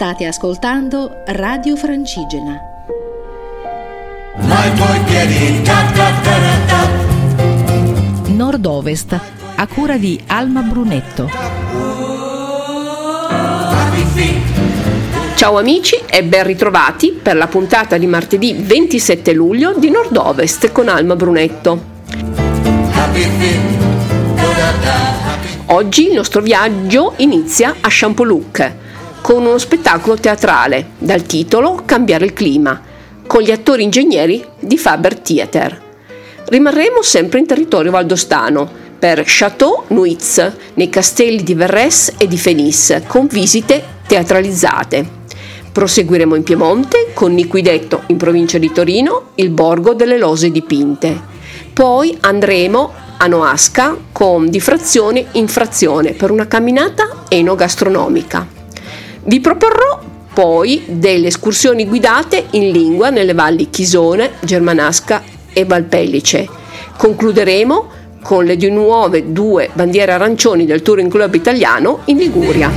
State ascoltando Radio Francigena. Nord-Ovest, a cura di Alma Brunetto. Ciao amici e ben ritrovati per la puntata di martedì 27 luglio di Nord-Ovest con Alma Brunetto. Oggi il nostro viaggio inizia a Champoluc con uno spettacolo teatrale dal titolo Cambiare il clima, con gli attori ingegneri di Faber Theater. Rimarremo sempre in territorio valdostano per Château Nuits nei castelli di Verres e di Fenis con visite teatralizzate. Proseguiremo in Piemonte con Niquidetto in provincia di Torino, il borgo delle lose dipinte. Poi andremo a Noasca con diffrazione in frazione per una camminata enogastronomica. Vi proporrò poi delle escursioni guidate in lingua nelle valli Chisone, Germanasca e Valpellice. Concluderemo con le nuove due bandiere arancioni del Touring Club italiano in Liguria.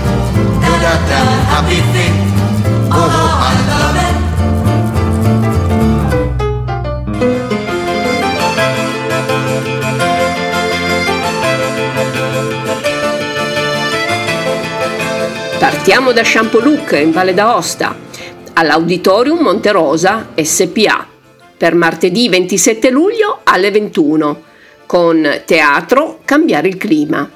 Partiamo da Champoluc in Valle d'Aosta. all'Auditorium Monterosa SPA per martedì 27 luglio alle 21 con teatro Cambiare il clima.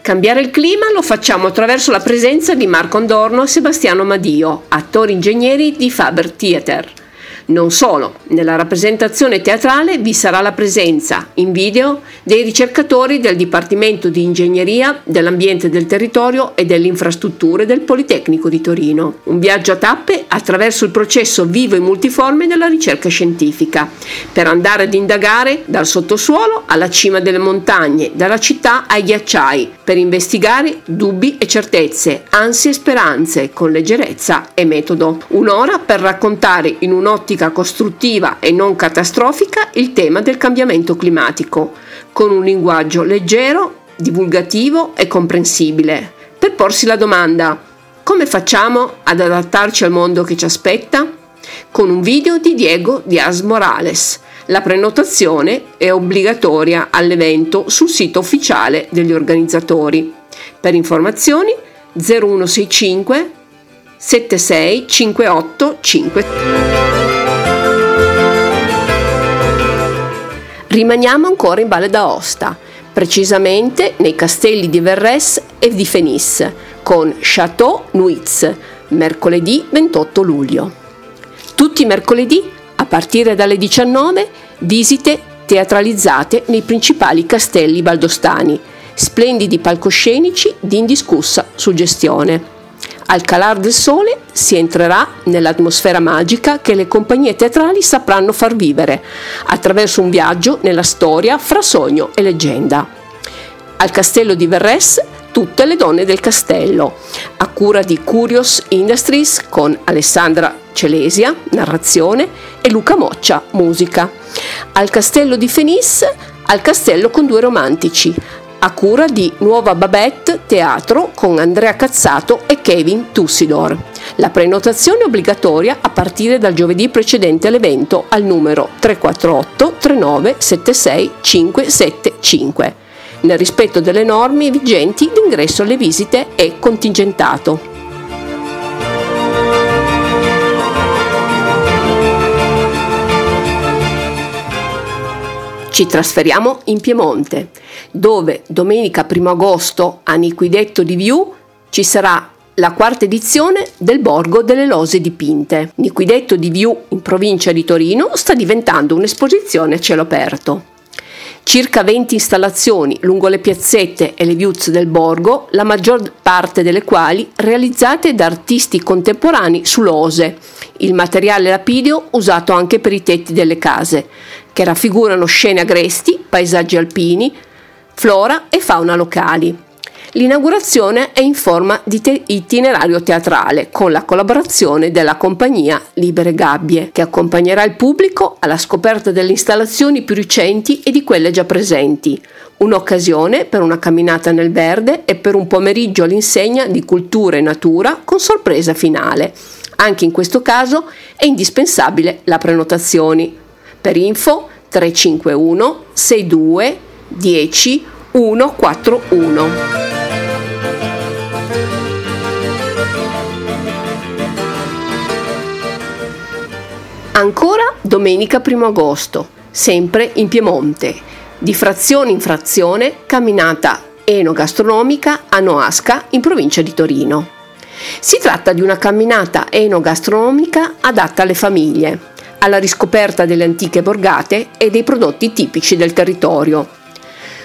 Cambiare il clima lo facciamo attraverso la presenza di Marco Andorno e Sebastiano Madio, attori ingegneri di Faber Theater non solo, nella rappresentazione teatrale vi sarà la presenza in video dei ricercatori del Dipartimento di Ingegneria dell'Ambiente del Territorio e delle Infrastrutture del Politecnico di Torino. Un viaggio a tappe attraverso il processo vivo e multiforme della ricerca scientifica, per andare ad indagare dal sottosuolo alla cima delle montagne, dalla città ai ghiacciai, per investigare dubbi e certezze, ansie e speranze, con leggerezza e metodo. Un'ora per raccontare in un'ottica ottica costruttiva e non catastrofica il tema del cambiamento climatico, con un linguaggio leggero, divulgativo e comprensibile, per porsi la domanda come facciamo ad adattarci al mondo che ci aspetta? Con un video di Diego Diaz Morales. La prenotazione è obbligatoria all'evento sul sito ufficiale degli organizzatori. Per informazioni 0165 76 58 5 Rimaniamo ancora in Valle d'Aosta, precisamente nei castelli di Verres e di Fenis, con Château Nuits, mercoledì 28 luglio. Tutti i mercoledì, a partire dalle 19, visite teatralizzate nei principali castelli valdostani, splendidi palcoscenici di indiscussa suggestione. Al calar del sole si entrerà nell'atmosfera magica che le compagnie teatrali sapranno far vivere attraverso un viaggio nella storia fra sogno e leggenda. Al castello di Verres tutte le donne del castello, a cura di Curios Industries con Alessandra Celesia, narrazione, e Luca Moccia, musica. Al castello di Fenis, al castello con due romantici, a cura di Nuova Babette Teatro con Andrea Cazzato e Kevin Tussidor. La prenotazione è obbligatoria a partire dal giovedì precedente all'evento al numero 348 39 76 575. Nel rispetto delle norme vigenti l'ingresso alle visite è contingentato. Ci trasferiamo in Piemonte, dove domenica 1 agosto a Niquidetto di Viu ci sarà la quarta edizione del Borgo delle Lose Dipinte. Niquidetto di Viu, in provincia di Torino, sta diventando un'esposizione a cielo aperto. Circa 20 installazioni lungo le piazzette e le viuzze del borgo, la maggior parte delle quali realizzate da artisti contemporanei su lose, il materiale lapidio usato anche per i tetti delle case, che raffigurano scene agresti, paesaggi alpini, flora e fauna locali. L'inaugurazione è in forma di te- itinerario teatrale con la collaborazione della compagnia Libere Gabbie, che accompagnerà il pubblico alla scoperta delle installazioni più recenti e di quelle già presenti. un'occasione per una camminata nel verde e per un pomeriggio all'insegna di cultura e natura con sorpresa finale. Anche in questo caso è indispensabile la prenotazione. Per info 351 62 10 141. Ancora domenica 1 agosto, sempre in Piemonte di frazione in frazione camminata enogastronomica a Noasca in provincia di Torino. Si tratta di una camminata enogastronomica adatta alle famiglie, alla riscoperta delle antiche borgate e dei prodotti tipici del territorio.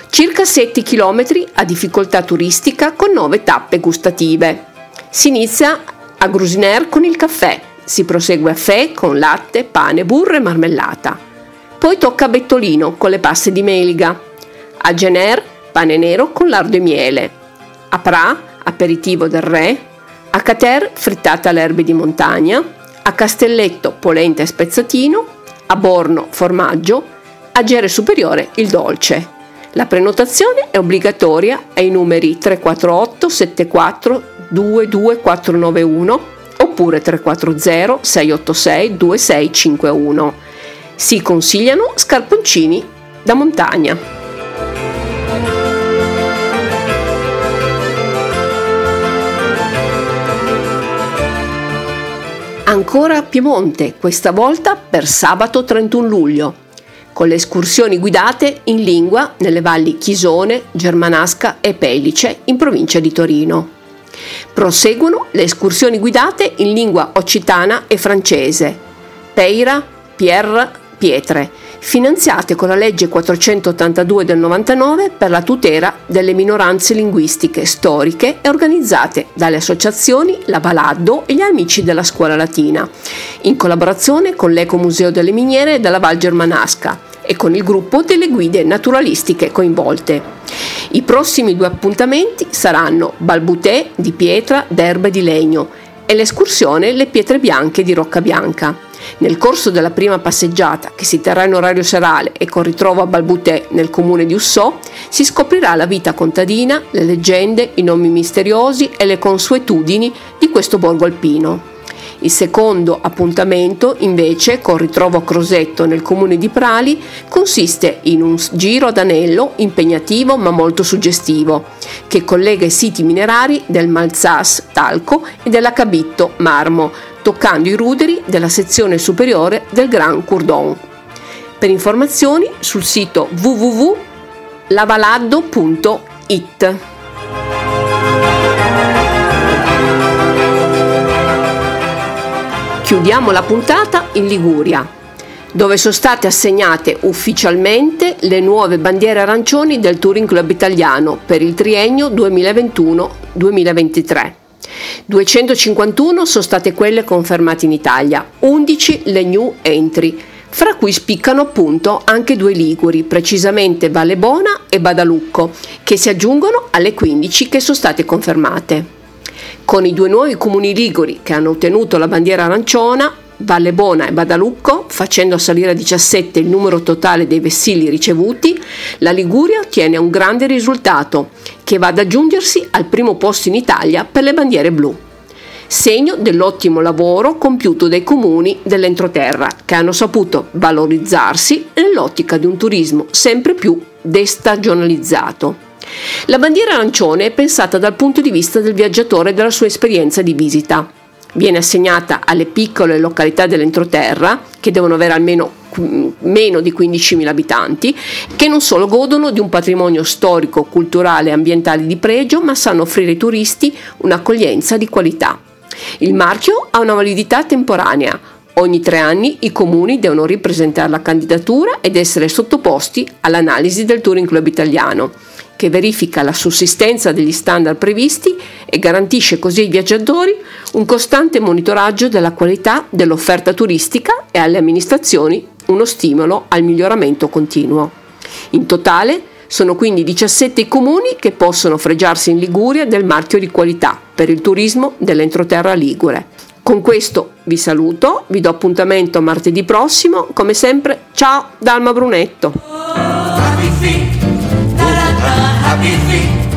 Circa 7 km a difficoltà turistica con 9 tappe gustative. Si inizia a Grusiner con il caffè, si prosegue a Fè con latte, pane, burro e marmellata. Poi tocca a Bettolino con le paste di meliga, a Gener pane nero con lardo e miele, a Pra aperitivo del re, a Cater frittata alle erbe di montagna, a Castelletto polenta e spezzatino, a Borno formaggio, a Gere Superiore il dolce. La prenotazione è obbligatoria ai numeri 348 74 22491 oppure 340 686 2651. Si consigliano scarponcini da montagna. Ancora a Piemonte, questa volta per sabato 31 luglio, con le escursioni guidate in lingua nelle valli Chisone, Germanasca e Pelice in provincia di Torino. Proseguono le escursioni guidate in lingua occitana e francese. Peira, Pierre, pietre, finanziate con la legge 482 del 99 per la tutela delle minoranze linguistiche storiche e organizzate dalle associazioni La Baladdo e gli Amici della Scuola Latina, in collaborazione con l'Ecomuseo delle Miniere della Val Germanasca e con il gruppo delle guide naturalistiche coinvolte. I prossimi due appuntamenti saranno Balbutè di pietra, d'erba e di legno e l'escursione Le Pietre Bianche di Rocca Bianca. Nel corso della prima passeggiata, che si terrà in orario serale e con ritrovo a Balbutè nel comune di Ussò, si scoprirà la vita contadina, le leggende, i nomi misteriosi e le consuetudini di questo borgo alpino. Il secondo appuntamento, invece, con ritrovo a Crosetto nel comune di Prali, consiste in un giro ad anello impegnativo ma molto suggestivo, che collega i siti minerari del Malzas Talco e della Cabitto Marmo, toccando i ruderi della sezione superiore del Gran Courdon. Per informazioni sul sito www.lavaladdo.it. Chiudiamo la puntata in Liguria, dove sono state assegnate ufficialmente le nuove bandiere arancioni del Touring Club Italiano per il triennio 2021-2023. 251 sono state quelle confermate in Italia, 11 le new entry, fra cui spiccano appunto anche due liguri, precisamente Vallebona e Badalucco, che si aggiungono alle 15 che sono state confermate. Con i due nuovi comuni liguri che hanno ottenuto la bandiera aranciona, Vallebona e Badalucco, facendo salire a 17 il numero totale dei vessilli ricevuti, la Liguria ottiene un grande risultato che va ad aggiungersi al primo posto in Italia per le bandiere blu. Segno dell'ottimo lavoro compiuto dai comuni dell'entroterra che hanno saputo valorizzarsi nell'ottica di un turismo sempre più destagionalizzato. La bandiera arancione è pensata dal punto di vista del viaggiatore e della sua esperienza di visita viene assegnata alle piccole località dell'entroterra, che devono avere almeno meno di 15.000 abitanti, che non solo godono di un patrimonio storico, culturale e ambientale di pregio, ma sanno offrire ai turisti un'accoglienza di qualità. Il marchio ha una validità temporanea. Ogni tre anni i comuni devono ripresentare la candidatura ed essere sottoposti all'analisi del Touring Club italiano che verifica la sussistenza degli standard previsti e garantisce così ai viaggiatori un costante monitoraggio della qualità dell'offerta turistica e alle amministrazioni uno stimolo al miglioramento continuo. In totale sono quindi 17 i comuni che possono fregiarsi in Liguria del marchio di qualità per il turismo dell'entroterra ligure. Con questo vi saluto, vi do appuntamento martedì prossimo, come sempre ciao Dalma Brunetto.